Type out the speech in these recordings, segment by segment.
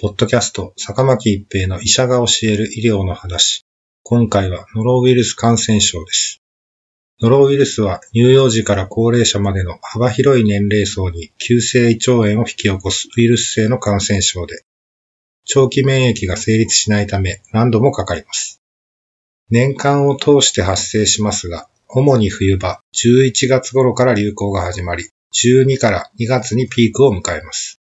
ポッドキャスト、坂巻一平の医者が教える医療の話。今回はノロウイルス感染症です。ノロウイルスは乳幼児から高齢者までの幅広い年齢層に急性胃腸炎を引き起こすウイルス性の感染症で、長期免疫が成立しないため何度もかかります。年間を通して発生しますが、主に冬場、11月頃から流行が始まり、12から2月にピークを迎えます。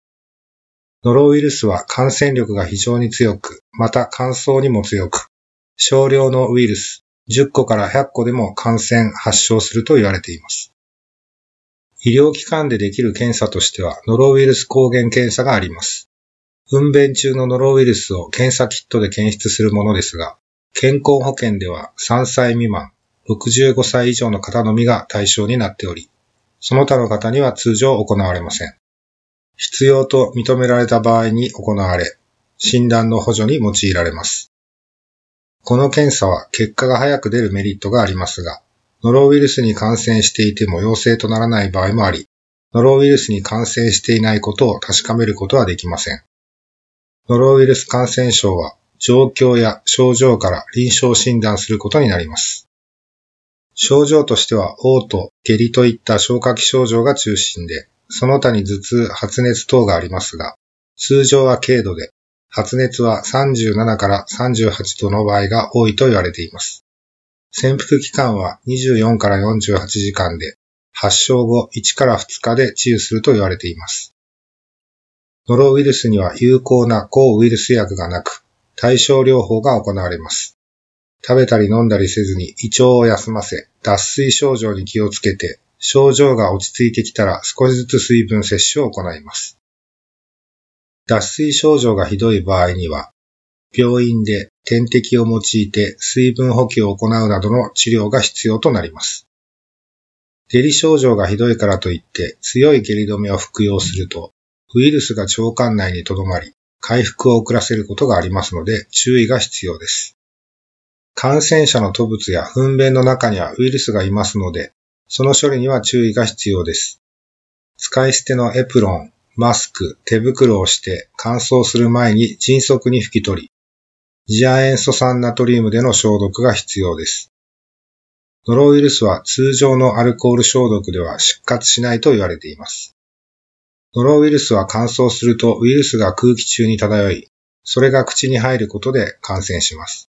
ノロウイルスは感染力が非常に強く、また乾燥にも強く、少量のウイルス10個から100個でも感染発症すると言われています。医療機関でできる検査としては、ノロウイルス抗原検査があります。糞便中のノロウイルスを検査キットで検出するものですが、健康保険では3歳未満、65歳以上の方のみが対象になっており、その他の方には通常行われません。必要と認められた場合に行われ、診断の補助に用いられます。この検査は結果が早く出るメリットがありますが、ノロウイルスに感染していても陽性とならない場合もあり、ノロウイルスに感染していないことを確かめることはできません。ノロウイルス感染症は状況や症状から臨床診断することになります。症状としては、嘔吐、下痢といった消化器症状が中心で、その他に頭痛、発熱等がありますが、通常は軽度で、発熱は37から38度の場合が多いと言われています。潜伏期間は24から48時間で、発症後1から2日で治癒すると言われています。ノロウイルスには有効な抗ウイルス薬がなく、対症療法が行われます。食べたり飲んだりせずに胃腸を休ませ、脱水症状に気をつけて、症状が落ち着いてきたら少しずつ水分摂取を行います。脱水症状がひどい場合には、病院で点滴を用いて水分補給を行うなどの治療が必要となります。下痢症状がひどいからといって強い下痢止めを服用すると、ウイルスが腸管内に留まり、回復を遅らせることがありますので注意が必要です。感染者の吐物や糞便の中にはウイルスがいますので、その処理には注意が必要です。使い捨てのエプロン、マスク、手袋をして乾燥する前に迅速に拭き取り、次亜塩素酸ナトリウムでの消毒が必要です。ノロウイルスは通常のアルコール消毒では出活しないと言われています。ノロウイルスは乾燥するとウイルスが空気中に漂い、それが口に入ることで感染します。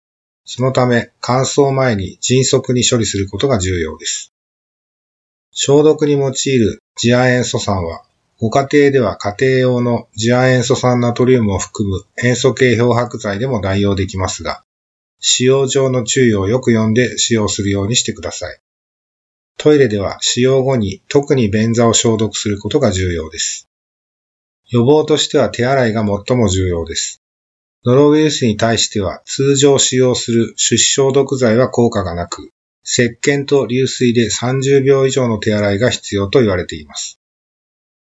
そのため、乾燥前に迅速に処理することが重要です。消毒に用いる次亜塩素酸は、ご家庭では家庭用の次亜塩素酸ナトリウムを含む塩素系漂白剤でも代用できますが、使用上の注意をよく読んで使用するようにしてください。トイレでは使用後に特に便座を消毒することが重要です。予防としては手洗いが最も重要です。ノロウイルスに対しては通常使用する手指消毒剤は効果がなく、石鹸と流水で30秒以上の手洗いが必要と言われています。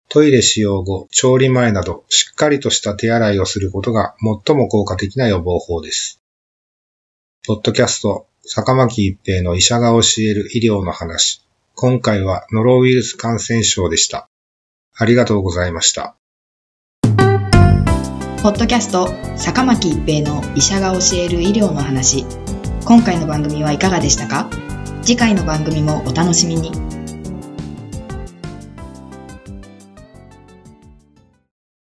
トイレ使用後、調理前などしっかりとした手洗いをすることが最も効果的な予防法です。ポッドキャスト、坂巻一平の医者が教える医療の話。今回はノロウイルス感染症でした。ありがとうございました。ポッドキャスト坂巻一平の医者が教える医療の話今回の番組はいかがでしたか？次回の番組もお楽しみに。